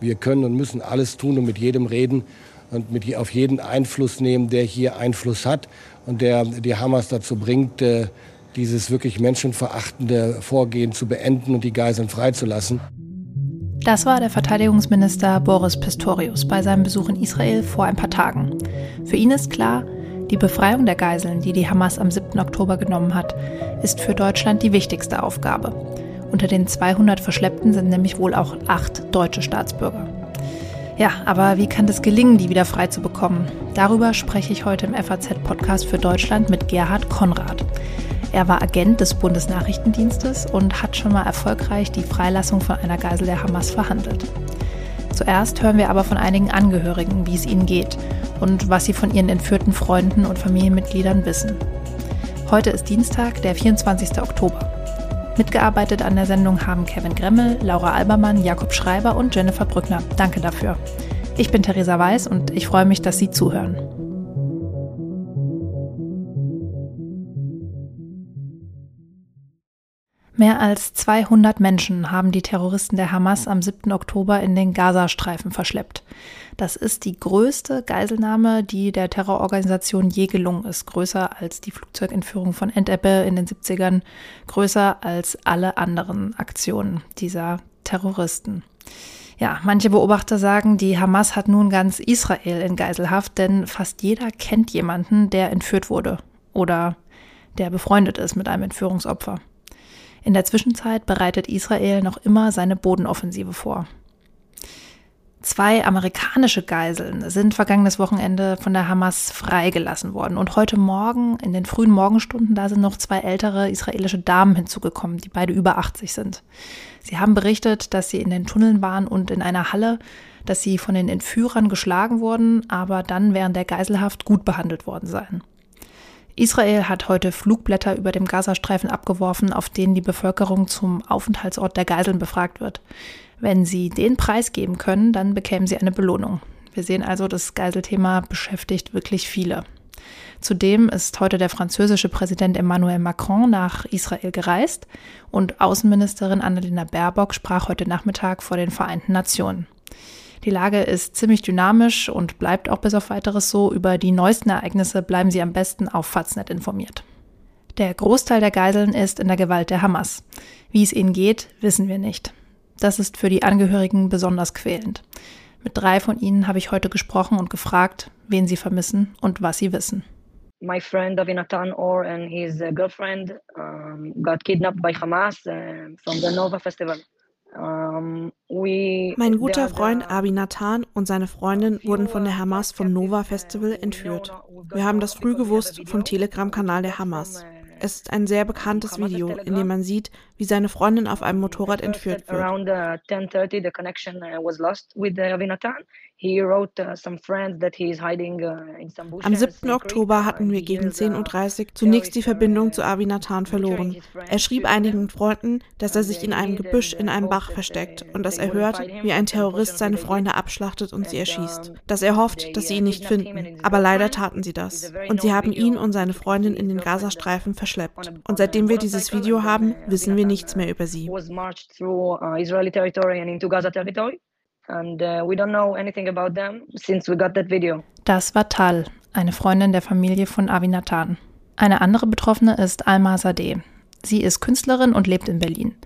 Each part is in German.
Wir können und müssen alles tun und mit jedem reden und mit, auf jeden Einfluss nehmen, der hier Einfluss hat und der die Hamas dazu bringt, äh, dieses wirklich menschenverachtende Vorgehen zu beenden und die Geiseln freizulassen. Das war der Verteidigungsminister Boris Pistorius bei seinem Besuch in Israel vor ein paar Tagen. Für ihn ist klar, die Befreiung der Geiseln, die die Hamas am 7. Oktober genommen hat, ist für Deutschland die wichtigste Aufgabe. Unter den 200 Verschleppten sind nämlich wohl auch acht deutsche Staatsbürger. Ja, aber wie kann es gelingen, die wieder frei zu bekommen? Darüber spreche ich heute im FAZ-Podcast für Deutschland mit Gerhard Konrad. Er war Agent des Bundesnachrichtendienstes und hat schon mal erfolgreich die Freilassung von einer Geisel der Hamas verhandelt. Zuerst hören wir aber von einigen Angehörigen, wie es ihnen geht und was sie von ihren entführten Freunden und Familienmitgliedern wissen. Heute ist Dienstag, der 24. Oktober. Mitgearbeitet an der Sendung haben Kevin Gremmel, Laura Albermann, Jakob Schreiber und Jennifer Brückner. Danke dafür. Ich bin Theresa Weiß und ich freue mich, dass Sie zuhören. Mehr als 200 Menschen haben die Terroristen der Hamas am 7. Oktober in den Gazastreifen verschleppt. Das ist die größte Geiselnahme, die der Terrororganisation je gelungen ist. Größer als die Flugzeugentführung von Entebbe in den 70ern, größer als alle anderen Aktionen dieser Terroristen. Ja, manche Beobachter sagen, die Hamas hat nun ganz Israel in Geiselhaft, denn fast jeder kennt jemanden, der entführt wurde oder der befreundet ist mit einem Entführungsopfer. In der Zwischenzeit bereitet Israel noch immer seine Bodenoffensive vor. Zwei amerikanische Geiseln sind vergangenes Wochenende von der Hamas freigelassen worden. Und heute Morgen, in den frühen Morgenstunden, da sind noch zwei ältere israelische Damen hinzugekommen, die beide über 80 sind. Sie haben berichtet, dass sie in den Tunneln waren und in einer Halle, dass sie von den Entführern geschlagen wurden, aber dann während der Geiselhaft gut behandelt worden seien. Israel hat heute Flugblätter über dem Gazastreifen abgeworfen, auf denen die Bevölkerung zum Aufenthaltsort der Geiseln befragt wird. Wenn sie den Preis geben können, dann bekämen sie eine Belohnung. Wir sehen also, das Geiselthema beschäftigt wirklich viele. Zudem ist heute der französische Präsident Emmanuel Macron nach Israel gereist und Außenministerin Annalena Baerbock sprach heute Nachmittag vor den Vereinten Nationen. Die Lage ist ziemlich dynamisch und bleibt auch bis auf weiteres so. Über die neuesten Ereignisse bleiben Sie am besten auf Faznet informiert. Der Großteil der Geiseln ist in der Gewalt der Hamas. Wie es ihnen geht, wissen wir nicht. Das ist für die Angehörigen besonders quälend. Mit drei von ihnen habe ich heute gesprochen und gefragt, wen sie vermissen und was sie wissen. My friend Avinatan Or and his uh, girlfriend um, got kidnapped by Hamas uh, from the Nova Festival. Mein guter Freund Abi Nathan und seine Freundin wurden von der Hamas vom Nova Festival entführt. Wir haben das früh gewusst vom Telegram-Kanal der Hamas. Es ist ein sehr bekanntes Video, in dem man sieht, wie seine Freundin auf einem Motorrad entführt wird. Uh, Am 7. Oktober hatten wir gegen 10.30 Uhr zunächst die Verbindung zu Abinatan verloren. Er schrieb einigen Freunden, dass er sich in einem Gebüsch in einem Bach versteckt und dass er hört, wie ein Terrorist seine Freunde abschlachtet und sie erschießt. Dass er hofft, dass sie ihn nicht finden. Aber leider taten sie das. Und sie haben ihn und seine Freundin in den Gazastreifen verschleppt. Und seitdem wir dieses Video haben, wissen wir nichts mehr über sie and uh, we don't know anything about them since we got that video. Das war Tal, eine Freundin der Familie von Avinatan. Eine andere Betroffene ist Alma Sadeh. Sie ist Künstlerin und lebt in Berlin.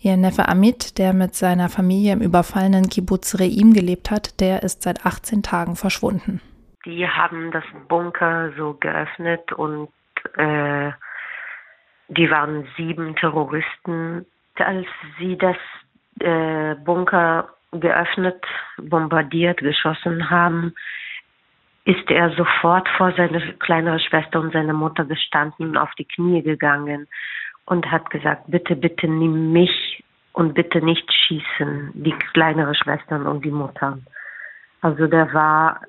Ihr Neffe Amit, der mit seiner Familie im überfallenen Kibbutz Reim gelebt hat, der ist seit 18 Tagen verschwunden. Die haben das Bunker so geöffnet und äh, die waren sieben Terroristen. Als sie das äh, Bunker geöffnet, bombardiert, geschossen haben, ist er sofort vor seine kleinere Schwester und seine Mutter gestanden und auf die Knie gegangen und hat gesagt, bitte, bitte nimm mich und bitte nicht schießen, die kleinere Schwestern und die Mutter. Also der war,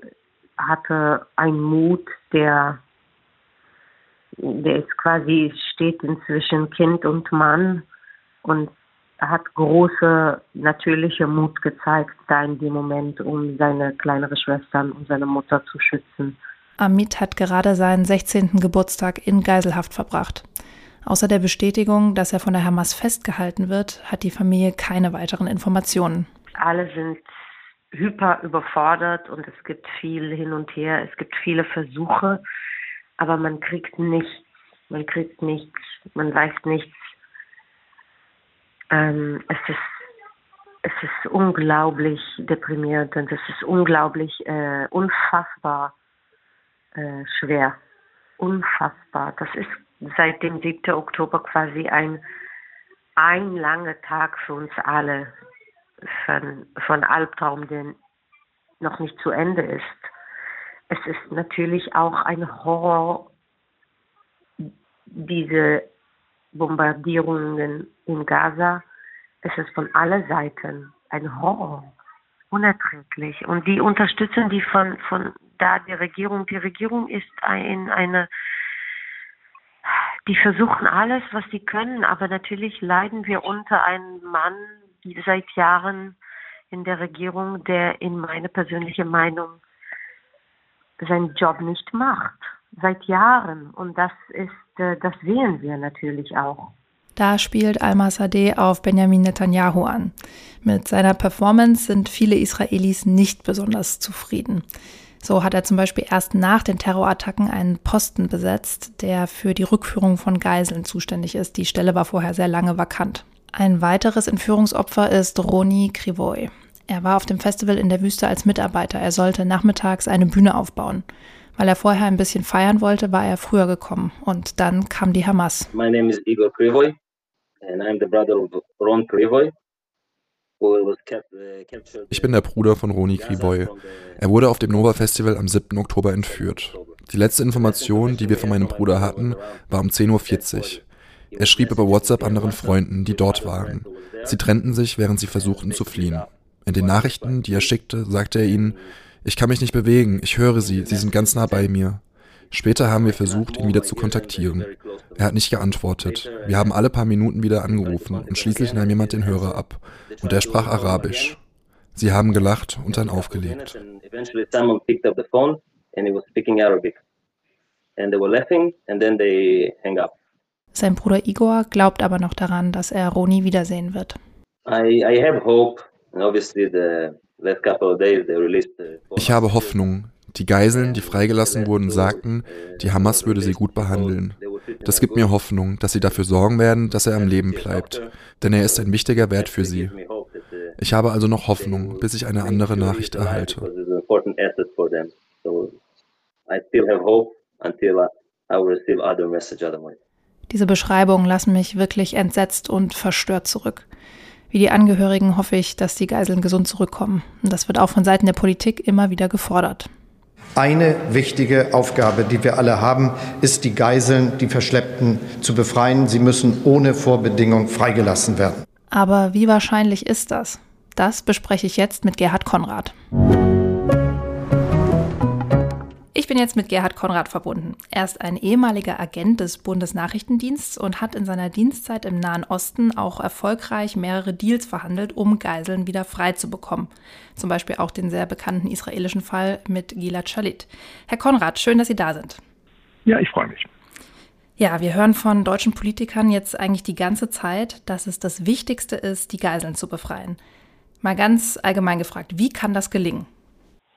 hatte einen Mut, der, der ist quasi, steht inzwischen Kind und Mann und hat große natürliche Mut gezeigt, da in dem Moment, um seine kleinere Schwestern und seine Mutter zu schützen. Amit hat gerade seinen 16. Geburtstag in Geiselhaft verbracht. Außer der Bestätigung, dass er von der Hamas festgehalten wird, hat die Familie keine weiteren Informationen. Alle sind hyper überfordert und es gibt viel hin und her. Es gibt viele Versuche, aber man kriegt nichts. Man kriegt nichts. Man weiß nichts. Ähm, es ist es ist unglaublich deprimierend und es ist unglaublich äh, unfassbar äh, schwer. Unfassbar. Das ist seit dem 7. Oktober quasi ein, ein langer Tag für uns alle von, von Albtraum, der noch nicht zu Ende ist. Es ist natürlich auch ein Horror, diese Bombardierungen in Gaza. Es ist von allen Seiten ein Horror, unerträglich. Und die unterstützen die von, von da die Regierung. Die Regierung ist ein, eine, die versuchen alles, was sie können, aber natürlich leiden wir unter einem Mann, seit Jahren in der Regierung, der in meiner persönlichen Meinung seinen Job nicht macht. Seit Jahren. Und das ist, das sehen wir natürlich auch. Da spielt Al-Massadeh auf Benjamin Netanyahu an. Mit seiner Performance sind viele Israelis nicht besonders zufrieden. So hat er zum Beispiel erst nach den Terrorattacken einen Posten besetzt, der für die Rückführung von Geiseln zuständig ist. Die Stelle war vorher sehr lange vakant. Ein weiteres Entführungsopfer ist Roni Krivoy. Er war auf dem Festival in der Wüste als Mitarbeiter. Er sollte nachmittags eine Bühne aufbauen. Weil er vorher ein bisschen feiern wollte, war er früher gekommen. Und dann kam die Hamas. My name is Igor Krivoy and I'm the brother of Ron Krivoy. Uh, ich bin der Bruder von Roni Krivoy. Er wurde auf dem Nova Festival am 7. Oktober entführt. Die letzte Information, die wir von meinem Bruder hatten, war um 10.40 Uhr. Er schrieb über WhatsApp anderen Freunden, die dort waren. Sie trennten sich, während sie versuchten zu fliehen. In den Nachrichten, die er schickte, sagte er ihnen, ich kann mich nicht bewegen, ich höre sie, sie sind ganz nah bei mir. Später haben wir versucht, ihn wieder zu kontaktieren. Er hat nicht geantwortet. Wir haben alle paar Minuten wieder angerufen und schließlich nahm jemand den Hörer ab. Und er sprach Arabisch. Sie haben gelacht und dann aufgelegt. And they were laughing and then they hang up. Sein Bruder Igor glaubt aber noch daran, dass er Roni wiedersehen wird. Ich habe Hoffnung. Die Geiseln, die freigelassen wurden, sagten, die Hamas würde sie gut behandeln. Das gibt mir Hoffnung, dass sie dafür sorgen werden, dass er am Leben bleibt, denn er ist ein wichtiger Wert für sie. Ich habe also noch Hoffnung, bis ich eine andere Nachricht erhalte. I still have hope until I will receive other message otherwise. Diese Beschreibungen lassen mich wirklich entsetzt und verstört zurück. Wie die Angehörigen hoffe ich, dass die Geiseln gesund zurückkommen. Und das wird auch von Seiten der Politik immer wieder gefordert. Eine wichtige Aufgabe, die wir alle haben, ist, die Geiseln, die Verschleppten zu befreien. Sie müssen ohne Vorbedingung freigelassen werden. Aber wie wahrscheinlich ist das? Das bespreche ich jetzt mit Gerhard Konrad. Ich bin jetzt mit Gerhard Konrad verbunden. Er ist ein ehemaliger Agent des Bundesnachrichtendienstes und hat in seiner Dienstzeit im Nahen Osten auch erfolgreich mehrere Deals verhandelt, um Geiseln wieder frei zu bekommen. Zum Beispiel auch den sehr bekannten israelischen Fall mit Gilad Shalit. Herr Konrad, schön, dass Sie da sind. Ja, ich freue mich. Ja, wir hören von deutschen Politikern jetzt eigentlich die ganze Zeit, dass es das Wichtigste ist, die Geiseln zu befreien. Mal ganz allgemein gefragt, wie kann das gelingen?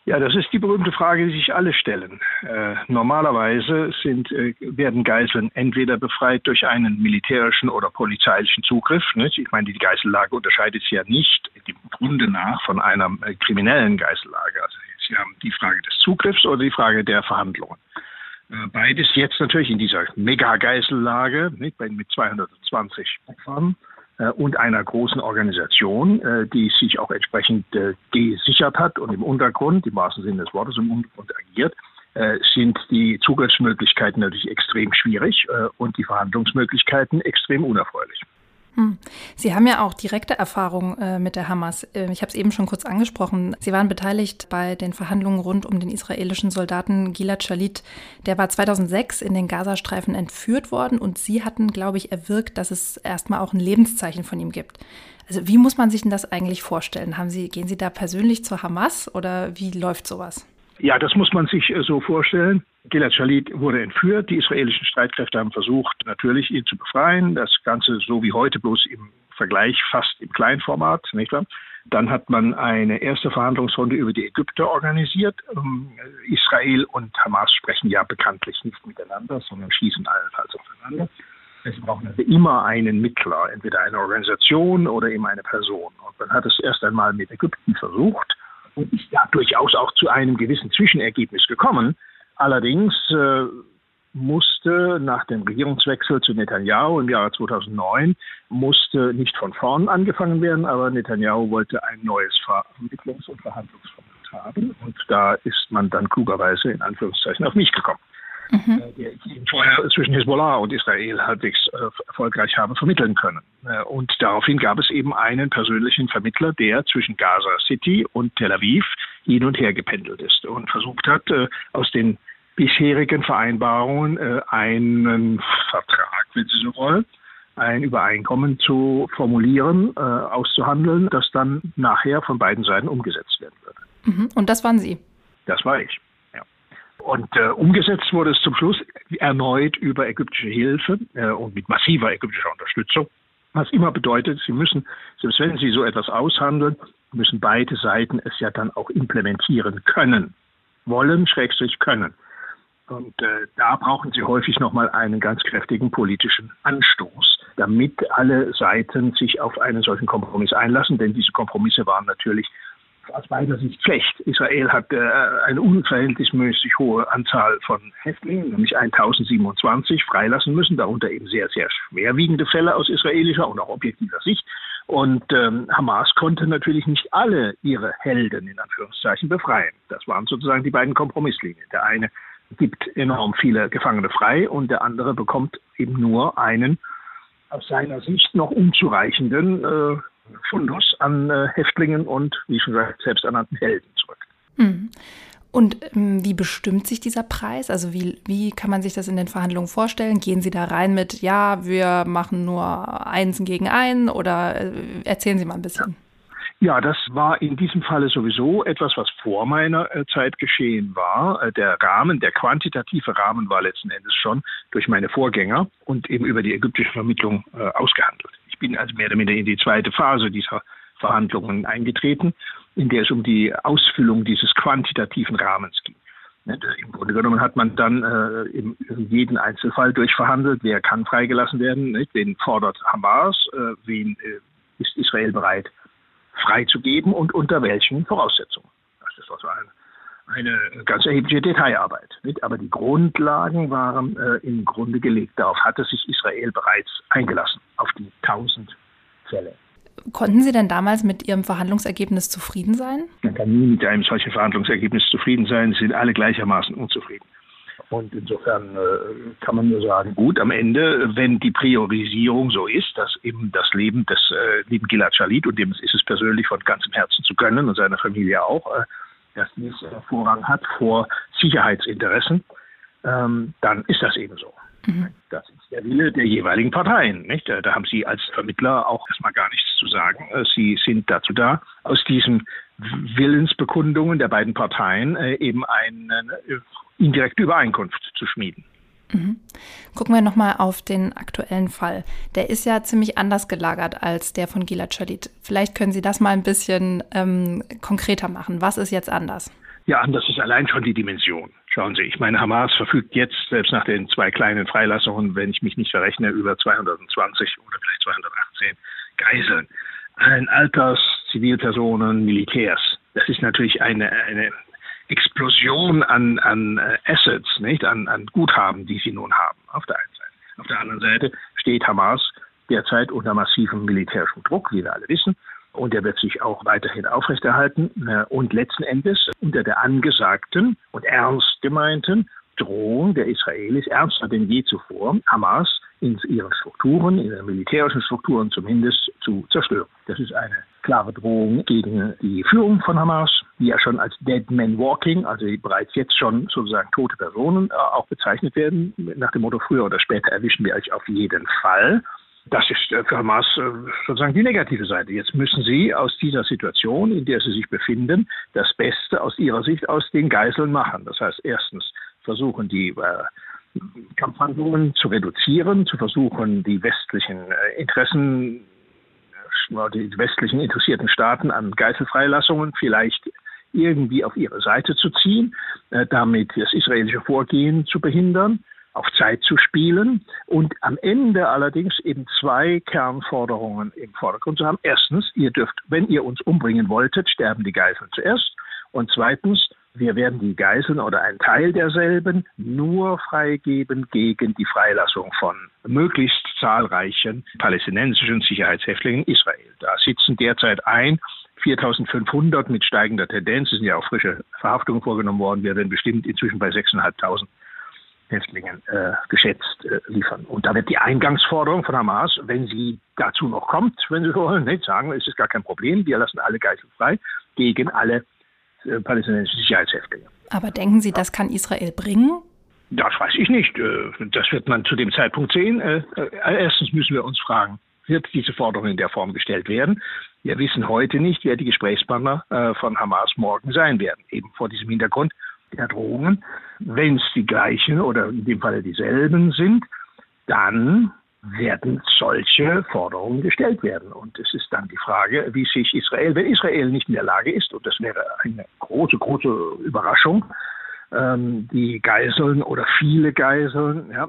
Ja, das ist die berühmte Frage, die sich alle stellen. Äh, normalerweise sind, äh, werden Geiseln entweder befreit durch einen militärischen oder polizeilichen Zugriff. Nicht? Ich meine, die Geisellage unterscheidet sich ja nicht im Grunde nach von einer äh, kriminellen Geisellage. Also Sie haben die Frage des Zugriffs oder die Frage der Verhandlungen. Äh, beides jetzt natürlich in dieser Mega-Geisellage mit 220 Opfern und einer großen Organisation, äh, die sich auch entsprechend äh, gesichert hat und im Untergrund, im wahrsten Sinne des Wortes, im Untergrund agiert, sind die Zugriffsmöglichkeiten natürlich extrem schwierig und die Verhandlungsmöglichkeiten extrem unerfreulich. Hm. Sie haben ja auch direkte Erfahrung äh, mit der Hamas. Äh, ich habe es eben schon kurz angesprochen. Sie waren beteiligt bei den Verhandlungen rund um den israelischen Soldaten Gilad Shalit. Der war 2006 in den Gazastreifen entführt worden und Sie hatten, glaube ich, erwirkt, dass es erstmal auch ein Lebenszeichen von ihm gibt. Also wie muss man sich denn das eigentlich vorstellen? Haben Sie, gehen Sie da persönlich zur Hamas oder wie läuft sowas? Ja, das muss man sich äh, so vorstellen. Gilad Shalit wurde entführt. Die israelischen Streitkräfte haben versucht, natürlich ihn zu befreien. Das Ganze so wie heute, bloß im Vergleich fast im Kleinformat, nicht wahr? Dann hat man eine erste Verhandlungsrunde über die Ägypter organisiert. Ähm, Israel und Hamas sprechen ja bekanntlich nicht miteinander, sondern schießen allenfalls aufeinander. Es brauchen also immer einen Mittler, entweder eine Organisation oder eben eine Person. Und man hat es erst einmal mit Ägypten versucht und ist da durchaus auch zu einem gewissen Zwischenergebnis gekommen. Allerdings äh, musste nach dem Regierungswechsel zu Netanyahu im Jahre 2009 musste nicht von vorn angefangen werden, aber Netanyahu wollte ein neues Vermittlungs- und Verhandlungsformat haben und da ist man dann klugerweise in Anführungszeichen auf mich gekommen. Mhm. Äh, der ich vorher zwischen Hezbollah und Israel halbwegs äh, erfolgreich habe vermitteln können. Äh, und daraufhin gab es eben einen persönlichen Vermittler, der zwischen Gaza City und Tel Aviv hin und her gependelt ist und versucht hat, äh, aus den bisherigen Vereinbarungen äh, einen Vertrag, wenn Sie so wollen, ein Übereinkommen zu formulieren, äh, auszuhandeln, das dann nachher von beiden Seiten umgesetzt werden würde. Mhm. Und das waren Sie? Das war ich. Ja. Und äh, umgesetzt wurde es zum Schluss erneut über ägyptische Hilfe äh, und mit massiver ägyptischer Unterstützung. Was immer bedeutet, Sie müssen, selbst wenn Sie so etwas aushandeln, müssen beide Seiten es ja dann auch implementieren können. Wollen, schrägstrich können. Und äh, da brauchen Sie häufig nochmal einen ganz kräftigen politischen Anstoß, damit alle Seiten sich auf einen solchen Kompromiss einlassen. Denn diese Kompromisse waren natürlich aus beider Sicht schlecht. Israel hat äh, eine unverhältnismäßig hohe Anzahl von Häftlingen, nämlich 1027, freilassen müssen, darunter eben sehr, sehr schwerwiegende Fälle aus israelischer und auch objektiver Sicht. Und ähm, Hamas konnte natürlich nicht alle ihre Helden in Anführungszeichen befreien. Das waren sozusagen die beiden Kompromisslinien. Der eine gibt enorm viele Gefangene frei und der andere bekommt eben nur einen aus seiner Sicht noch unzureichenden äh, Fundus an äh, Häftlingen und, wie schon gesagt, selbsternannten Helden zurück. Hm. Und ähm, wie bestimmt sich dieser Preis? Also wie, wie kann man sich das in den Verhandlungen vorstellen? Gehen Sie da rein mit, ja, wir machen nur eins gegen einen oder äh, erzählen Sie mal ein bisschen? Ja. Ja, das war in diesem Falle sowieso etwas, was vor meiner äh, Zeit geschehen war. Äh, der Rahmen, der quantitative Rahmen war letzten Endes schon durch meine Vorgänger und eben über die ägyptische Vermittlung äh, ausgehandelt. Ich bin also mehr oder minder in die zweite Phase dieser Verhandlungen eingetreten, in der es um die Ausfüllung dieses quantitativen Rahmens ging. Ne, Im Grunde genommen hat man dann äh, in, in jeden Einzelfall durchverhandelt, wer kann freigelassen werden, nicht? wen fordert Hamas, äh, wen äh, ist Israel bereit freizugeben und unter welchen Voraussetzungen. Das ist also ein, eine ganz erhebliche Detailarbeit. Nicht? Aber die Grundlagen waren äh, im Grunde gelegt. Darauf hatte sich Israel bereits eingelassen, auf die tausend Fälle. Konnten Sie denn damals mit Ihrem Verhandlungsergebnis zufrieden sein? Man kann nie mit einem solchen Verhandlungsergebnis zufrieden sein. Sie sind alle gleichermaßen unzufrieden. Und insofern äh, kann man nur sagen, gut, am Ende, wenn die Priorisierung so ist, dass eben das Leben des äh, lieben Gilad Shalit, und dem ist es persönlich von ganzem Herzen zu gönnen und seiner Familie auch, äh, dass dies Vorrang hat vor Sicherheitsinteressen, ähm, dann ist das eben so. Mhm. Das ist der Wille der jeweiligen Parteien. Nicht? Äh, da haben Sie als Vermittler auch erstmal gar nichts zu sagen. Äh, Sie sind dazu da, aus diesen Willensbekundungen der beiden Parteien eben einen indirekte Übereinkunft zu schmieden. Mhm. Gucken wir nochmal auf den aktuellen Fall. Der ist ja ziemlich anders gelagert als der von Gilad Shalit. Vielleicht können Sie das mal ein bisschen ähm, konkreter machen. Was ist jetzt anders? Ja, anders ist allein schon die Dimension. Schauen Sie, ich meine, Hamas verfügt jetzt, selbst nach den zwei kleinen Freilassungen, wenn ich mich nicht verrechne, über 220 oder vielleicht 218 Geiseln. Allen Alters, Zivilpersonen, Militärs. Das ist natürlich eine, eine Explosion an, an äh, Assets, nicht, an, an Guthaben, die sie nun haben, auf der einen Seite. Auf der anderen Seite steht Hamas derzeit unter massivem militärischem Druck, wie wir alle wissen. Und der wird sich auch weiterhin aufrechterhalten. Äh, und letzten Endes unter der angesagten und ernst gemeinten Drohung der Israelis, ernster denn je zuvor, Hamas in ihren Strukturen, in ihren militärischen Strukturen zumindest, zu zerstören. Das ist eine klare Drohung gegen die Führung von Hamas, die ja schon als Dead Men Walking, also bereits jetzt schon sozusagen tote Personen, äh, auch bezeichnet werden, nach dem Motto, früher oder später erwischen wir euch auf jeden Fall. Das ist äh, für Hamas äh, sozusagen die negative Seite. Jetzt müssen sie aus dieser Situation, in der sie sich befinden, das Beste aus ihrer Sicht aus den Geiseln machen. Das heißt erstens versuchen, die Kampfhandlungen zu reduzieren, zu versuchen, die westlichen äh, Interessen, die westlichen interessierten Staaten an Geiselfreilassungen vielleicht irgendwie auf ihre Seite zu ziehen, äh, damit das israelische Vorgehen zu behindern auf Zeit zu spielen und am Ende allerdings eben zwei Kernforderungen im Vordergrund zu haben. Erstens, ihr dürft, wenn ihr uns umbringen wolltet, sterben die Geiseln zuerst. Und zweitens, wir werden die Geiseln oder einen Teil derselben nur freigeben gegen die Freilassung von möglichst zahlreichen palästinensischen Sicherheitshäftlingen in Israel. Da sitzen derzeit ein 4500 mit steigender Tendenz. Es sind ja auch frische Verhaftungen vorgenommen worden. Wir werden bestimmt inzwischen bei 6.500 Häftlingen äh, geschätzt äh, liefern. Und da wird die Eingangsforderung von Hamas, wenn sie dazu noch kommt, wenn Sie wollen, nicht sagen, es ist gar kein Problem, wir lassen alle Geiseln frei gegen alle äh, palästinensischen Sicherheitshäftlinge. Aber denken Sie, das kann Israel bringen? Das weiß ich nicht. Äh, das wird man zu dem Zeitpunkt sehen. Äh, erstens müssen wir uns fragen, wird diese Forderung in der Form gestellt werden? Wir wissen heute nicht, wer die Gesprächspartner von Hamas morgen sein werden. Eben vor diesem Hintergrund der Drohungen. Wenn es die gleichen oder in dem Falle dieselben sind, dann werden solche Forderungen gestellt werden. Und es ist dann die Frage, wie sich Israel, wenn Israel nicht in der Lage ist, und das wäre eine große, große Überraschung, ähm, die Geiseln oder viele Geiseln ja,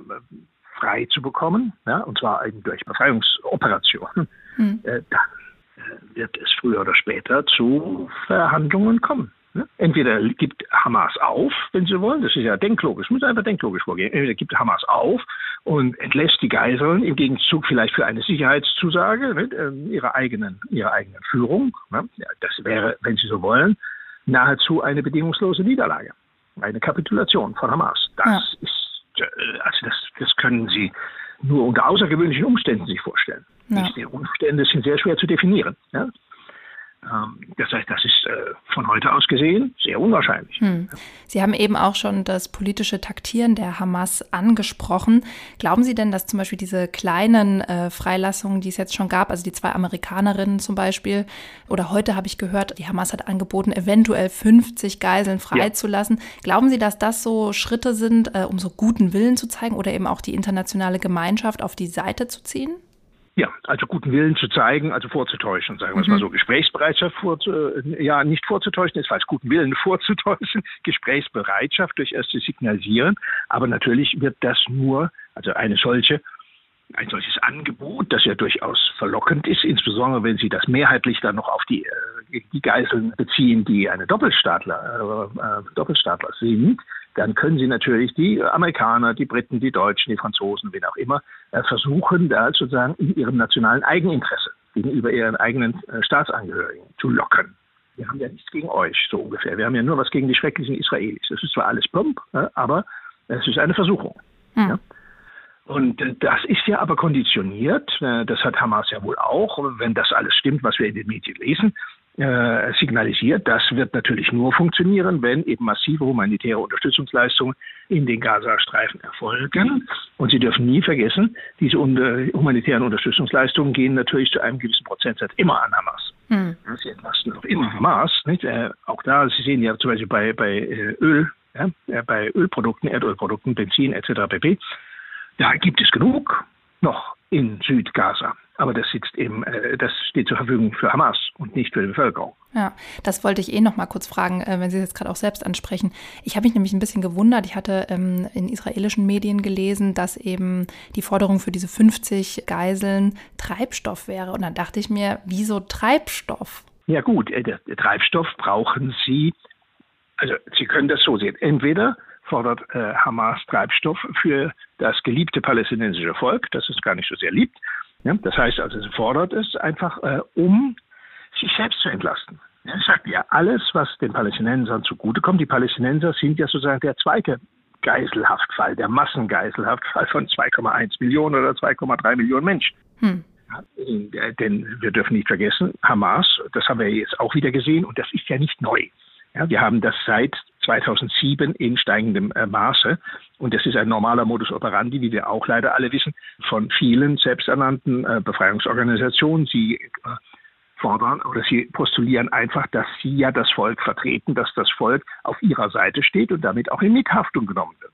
frei zu bekommen, ja, und zwar eben durch Befreiungsoperationen, hm. äh, dann äh, wird es früher oder später zu Verhandlungen kommen. Ne? Entweder gibt Hamas auf, wenn sie wollen, das ist ja denklogisch, muss einfach denklogisch vorgehen. Entweder gibt Hamas auf und entlässt die Geiseln im Gegenzug vielleicht für eine Sicherheitszusage ne, ähm, ihrer eigenen, ihrer eigenen Führung. Ne? Das wäre, wenn Sie so wollen, nahezu eine bedingungslose Niederlage, eine Kapitulation von Hamas. Das ja. ist, äh, also das, das können Sie nur unter außergewöhnlichen Umständen sich vorstellen. Ja. Die Umstände sind sehr schwer zu definieren. Ja? Ähm, das heißt, das ist äh, von heute aus gesehen sehr unwahrscheinlich. Hm. Sie haben eben auch schon das politische Taktieren der Hamas angesprochen. Glauben Sie denn, dass zum Beispiel diese kleinen äh, Freilassungen, die es jetzt schon gab, also die zwei Amerikanerinnen zum Beispiel, oder heute habe ich gehört, die Hamas hat angeboten, eventuell 50 Geiseln freizulassen. Ja. Glauben Sie, dass das so Schritte sind, äh, um so guten Willen zu zeigen oder eben auch die internationale Gemeinschaft auf die Seite zu ziehen? Ja, also guten Willen zu zeigen, also vorzutäuschen, sagen wir es mal mhm. so. Gesprächsbereitschaft äh, ja, nicht vorzutäuschen, ist falsch, guten Willen vorzutäuschen, Gesprächsbereitschaft durchaus zu signalisieren. Aber natürlich wird das nur, also eine solche, ein solches Angebot, das ja durchaus verlockend ist, insbesondere wenn Sie das mehrheitlich dann noch auf die, äh, die Geiseln beziehen, die eine Doppelstaatler, äh, äh Doppelstaatler sind, dann können Sie natürlich die Amerikaner, die Briten, die Deutschen, die Franzosen, wen auch immer, äh, versuchen, da sozusagen in ihrem nationalen Eigeninteresse gegenüber ihren eigenen äh, Staatsangehörigen zu locken. Wir haben ja nichts gegen euch, so ungefähr. Wir haben ja nur was gegen die schrecklichen Israelis. Das ist zwar alles plump, aber es ist eine Versuchung. Mhm. Ja? Und äh, das ist ja aber konditioniert, das hat Hamas ja wohl auch, wenn das alles stimmt, was wir in den Medien lesen, äh, signalisiert. Das wird natürlich nur funktionieren, wenn eben massive humanitäre Unterstützungsleistungen in den Gazastreifen erfolgen. Und Sie dürfen nie vergessen, diese humanitären Unterstützungsleistungen gehen natürlich zu einem gewissen Prozentsatz immer an Hamas. Hm. Sie entlasten auch immer Hamas. Nicht? Äh, auch da, Sie sehen ja zum Beispiel bei, bei äh, Öl, ja, äh, bei Ölprodukten, Erdölprodukten, Benzin etc. pp. Da gibt es genug noch in Südgaza. Aber das sitzt eben, äh, das steht zur Verfügung für Hamas und nicht für die Bevölkerung. Ja, das wollte ich eh noch mal kurz fragen, äh, wenn Sie es jetzt gerade auch selbst ansprechen. Ich habe mich nämlich ein bisschen gewundert. Ich hatte ähm, in israelischen Medien gelesen, dass eben die Forderung für diese 50 Geiseln Treibstoff wäre. Und dann dachte ich mir, wieso Treibstoff? Ja gut, äh, der, Treibstoff brauchen Sie, also Sie können das so sehen. Entweder fordert äh, Hamas Treibstoff für das geliebte palästinensische Volk, das es gar nicht so sehr liebt, das heißt also, sie fordert es einfach, äh, um sich selbst zu entlasten. Ich sage ja, alles, was den Palästinensern zugutekommt, die Palästinenser sind ja sozusagen der zweite Geiselhaftfall, der Massengeiselhaftfall von 2,1 Millionen oder 2,3 Millionen Menschen. Hm. Denn wir dürfen nicht vergessen, Hamas, das haben wir jetzt auch wieder gesehen, und das ist ja nicht neu. Ja, wir haben das seit 2007 in steigendem äh, Maße. Und das ist ein normaler Modus operandi, wie wir auch leider alle wissen, von vielen selbsternannten äh, Befreiungsorganisationen. Sie äh, fordern oder sie postulieren einfach, dass sie ja das Volk vertreten, dass das Volk auf ihrer Seite steht und damit auch in Mithaftung genommen wird.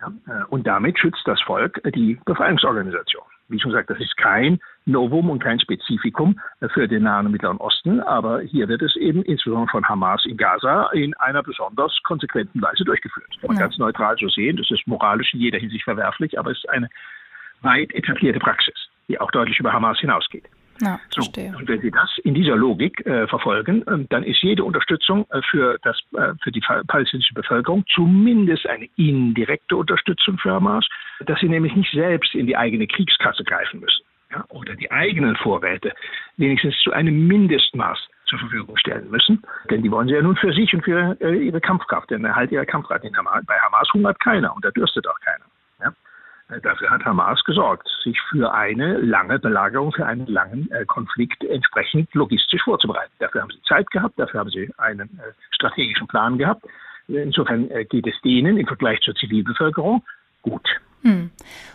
Ja? Und damit schützt das Volk die Befreiungsorganisation. Wie schon gesagt, das ist kein Novum und kein Spezifikum für den Nahen und Mittleren Osten, aber hier wird es eben insbesondere von Hamas in Gaza in einer besonders konsequenten Weise durchgeführt. Kann man ja. ganz neutral so sehen, das ist moralisch in jeder Hinsicht verwerflich, aber es ist eine weit etablierte Praxis, die auch deutlich über Hamas hinausgeht. Ja, so, und wenn Sie das in dieser Logik äh, verfolgen, äh, dann ist jede Unterstützung äh, für, das, äh, für die palästinensische Bevölkerung zumindest eine indirekte Unterstützung für Hamas, dass sie nämlich nicht selbst in die eigene Kriegskasse greifen müssen ja, oder die eigenen Vorräte wenigstens zu einem Mindestmaß zur Verfügung stellen müssen. Denn die wollen sie ja nun für sich und für äh, ihre Kampfkraft, den Erhalt ihrer Kampfkraft. Bei Hamas hungert keiner und da dürstet auch keiner. Dafür hat Hamas gesorgt, sich für eine lange Belagerung, für einen langen äh, Konflikt entsprechend logistisch vorzubereiten. Dafür haben sie Zeit gehabt, dafür haben sie einen äh, strategischen Plan gehabt. Insofern äh, geht es denen im Vergleich zur Zivilbevölkerung gut. Hm.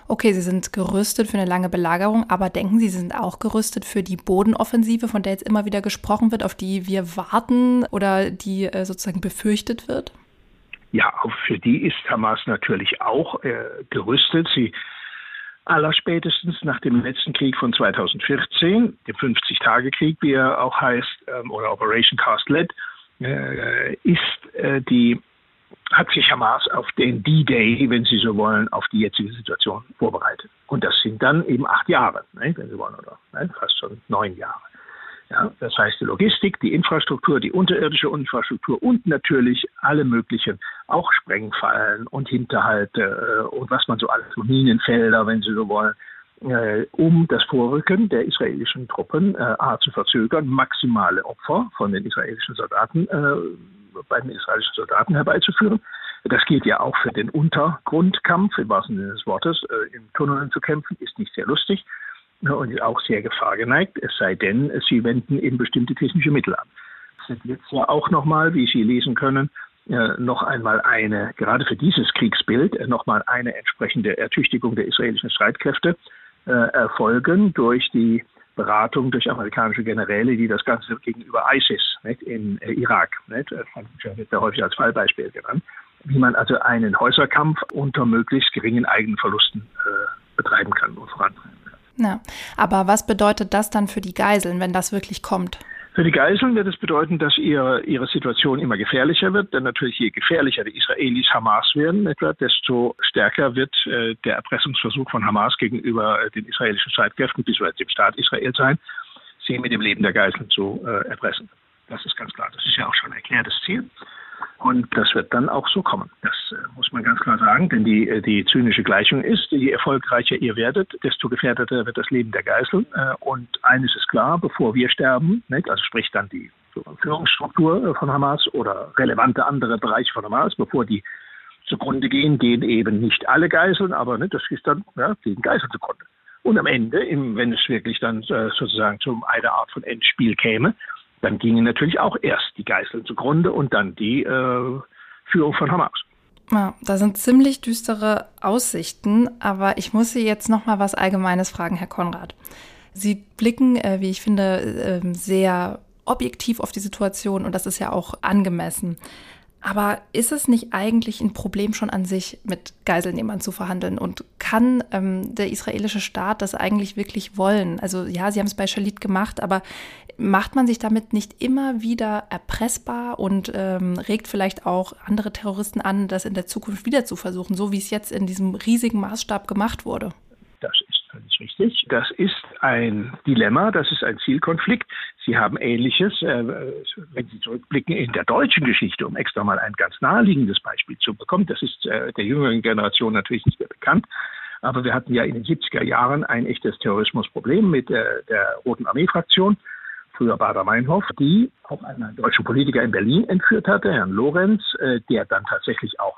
Okay, Sie sind gerüstet für eine lange Belagerung, aber denken Sie, Sie sind auch gerüstet für die Bodenoffensive, von der jetzt immer wieder gesprochen wird, auf die wir warten oder die sozusagen befürchtet wird? Ja, für die ist Hamas natürlich auch äh, gerüstet. Sie allerspätestens nach dem letzten Krieg von 2014, dem 50-Tage-Krieg, wie er auch heißt, ähm, oder Operation Cast Lead, äh, ist äh, die hat sich Hamas auf den D-Day, wenn Sie so wollen, auf die jetzige Situation vorbereitet. Und das sind dann eben acht Jahre, ne, wenn Sie wollen, oder ne, fast schon neun Jahre. Ja, das heißt die Logistik, die Infrastruktur, die unterirdische Infrastruktur und natürlich alle möglichen, auch Sprengfallen und Hinterhalte äh, und was man so alles, Minenfelder, wenn Sie so wollen, äh, um das Vorrücken der israelischen Truppen äh, A zu verzögern, maximale Opfer von den israelischen Soldaten äh, bei den israelischen Soldaten herbeizuführen. Das gilt ja auch für den Untergrundkampf, im wahrsten Sinne des Wortes, äh, in Tunneln zu kämpfen, ist nicht sehr lustig und auch sehr gefahrgeneigt, es sei denn, sie wenden eben bestimmte technische Mittel an. Es wird jetzt ja auch nochmal, wie Sie lesen können, äh, noch einmal eine, gerade für dieses Kriegsbild, äh, nochmal eine entsprechende Ertüchtigung der israelischen Streitkräfte äh, erfolgen durch die Beratung durch amerikanische Generäle, die das Ganze gegenüber ISIS nicht, in Irak, nicht, wird da häufig als Fallbeispiel genannt, wie man also einen Häuserkampf unter möglichst geringen Eigenverlusten äh, betreiben kann und vorantreiben kann. Ja, aber was bedeutet das dann für die Geiseln, wenn das wirklich kommt? Für die Geiseln wird es bedeuten, dass ihre, ihre Situation immer gefährlicher wird, denn natürlich je gefährlicher die Israelis Hamas werden, etwa, desto stärker wird äh, der Erpressungsversuch von Hamas gegenüber äh, den israelischen Streitkräften bzw. dem Staat Israel sein, sie mit dem Leben der Geiseln zu äh, erpressen. Das ist ganz klar. Das ist ja auch schon ein erklärtes Ziel. Und das wird dann auch so kommen. Das muss man ganz klar sagen, denn die, äh, die zynische Gleichung ist, je erfolgreicher ihr werdet, desto gefährdeter wird das Leben der Geiseln. Äh, und eines ist klar, bevor wir sterben, also sprich dann die Führungsstruktur von Hamas oder relevante andere Bereiche von Hamas, bevor die zugrunde gehen, gehen eben nicht alle Geiseln, aber das ist dann, ja, gegen Geiseln zugrunde. Und am Ende, wenn es wirklich dann äh, sozusagen zu einer Art von Endspiel käme, dann gingen natürlich auch erst die Geiseln zugrunde und dann die äh, Führung von Hamas. Ja, da sind ziemlich düstere Aussichten, aber ich muss Sie jetzt noch mal was Allgemeines fragen, Herr Konrad. Sie blicken, äh, wie ich finde, äh, sehr objektiv auf die Situation und das ist ja auch angemessen. Aber ist es nicht eigentlich ein Problem schon an sich, mit Geiselnehmern zu verhandeln? Und kann ähm, der israelische Staat das eigentlich wirklich wollen? Also ja, sie haben es bei Shalit gemacht, aber macht man sich damit nicht immer wieder erpressbar und ähm, regt vielleicht auch andere Terroristen an, das in der Zukunft wieder zu versuchen, so wie es jetzt in diesem riesigen Maßstab gemacht wurde? Das ist völlig richtig. Das ist ein Dilemma, das ist ein Zielkonflikt. Sie haben Ähnliches, äh, wenn Sie zurückblicken, in der deutschen Geschichte, um extra mal ein ganz naheliegendes Beispiel zu bekommen. Das ist äh, der jüngeren Generation natürlich nicht mehr bekannt. Aber wir hatten ja in den 70er Jahren ein echtes Terrorismusproblem mit äh, der Roten Armee-Fraktion früher Bader Meinhof, die auch einen deutschen Politiker in Berlin entführt hatte, Herrn Lorenz, äh, der dann tatsächlich auch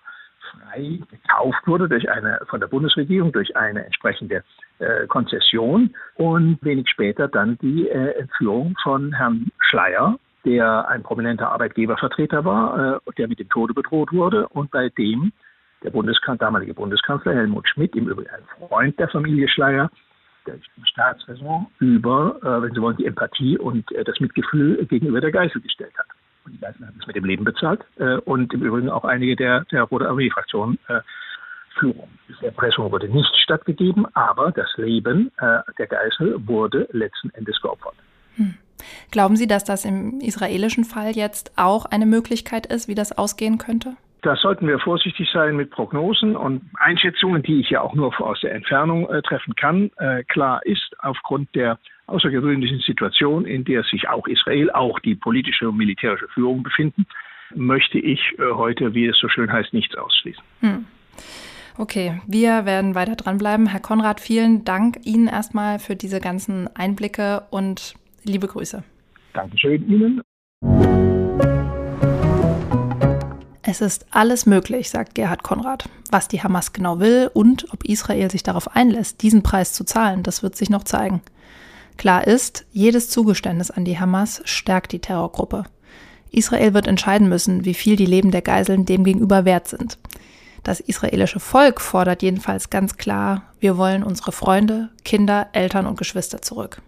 frei gekauft wurde durch eine von der Bundesregierung durch eine entsprechende äh, Konzession und wenig später dann die äh, Entführung von Herrn Schleier, der ein prominenter Arbeitgebervertreter war, äh, der mit dem Tode bedroht wurde und bei dem der Bundeskan damalige Bundeskanzler Helmut Schmidt, im Übrigen ein Freund der Familie Schleier, der Staatsräson über, äh, wenn Sie wollen, die Empathie und äh, das Mitgefühl gegenüber der Geisel gestellt hat. Und die Geisel hat es mit dem Leben bezahlt äh, und im Übrigen auch einige der, der Rote Armee-Fraktionen äh, Führung. Die Erpressung wurde nicht stattgegeben, aber das Leben äh, der Geisel wurde letzten Endes geopfert. Hm. Glauben Sie, dass das im israelischen Fall jetzt auch eine Möglichkeit ist, wie das ausgehen könnte? Da sollten wir vorsichtig sein mit Prognosen und Einschätzungen, die ich ja auch nur aus der Entfernung äh, treffen kann. Äh, klar ist, aufgrund der außergewöhnlichen Situation, in der sich auch Israel, auch die politische und militärische Führung befinden, möchte ich äh, heute, wie es so schön heißt, nichts ausschließen. Hm. Okay, wir werden weiter dranbleiben. Herr Konrad, vielen Dank Ihnen erstmal für diese ganzen Einblicke und liebe Grüße. Dankeschön Ihnen. Es ist alles möglich, sagt Gerhard Konrad. Was die Hamas genau will und ob Israel sich darauf einlässt, diesen Preis zu zahlen, das wird sich noch zeigen. Klar ist, jedes Zugeständnis an die Hamas stärkt die Terrorgruppe. Israel wird entscheiden müssen, wie viel die Leben der Geiseln demgegenüber wert sind. Das israelische Volk fordert jedenfalls ganz klar, wir wollen unsere Freunde, Kinder, Eltern und Geschwister zurück.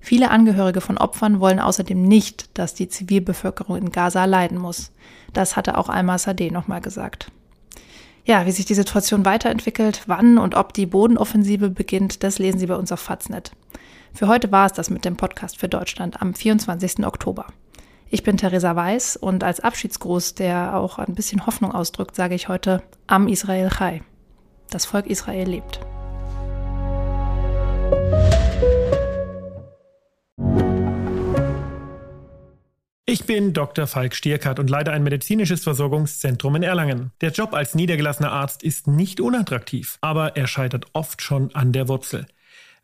Viele Angehörige von Opfern wollen außerdem nicht, dass die Zivilbevölkerung in Gaza leiden muss. Das hatte auch Alma Sadeh nochmal gesagt. Ja, wie sich die Situation weiterentwickelt, wann und ob die Bodenoffensive beginnt, das lesen Sie bei uns auf Faznet. Für heute war es das mit dem Podcast für Deutschland am 24. Oktober. Ich bin Theresa Weiß und als Abschiedsgruß, der auch ein bisschen Hoffnung ausdrückt, sage ich heute Am Israel Chai. Das Volk Israel lebt. Ich bin Dr. Falk Stierkart und leite ein medizinisches Versorgungszentrum in Erlangen. Der Job als niedergelassener Arzt ist nicht unattraktiv, aber er scheitert oft schon an der Wurzel.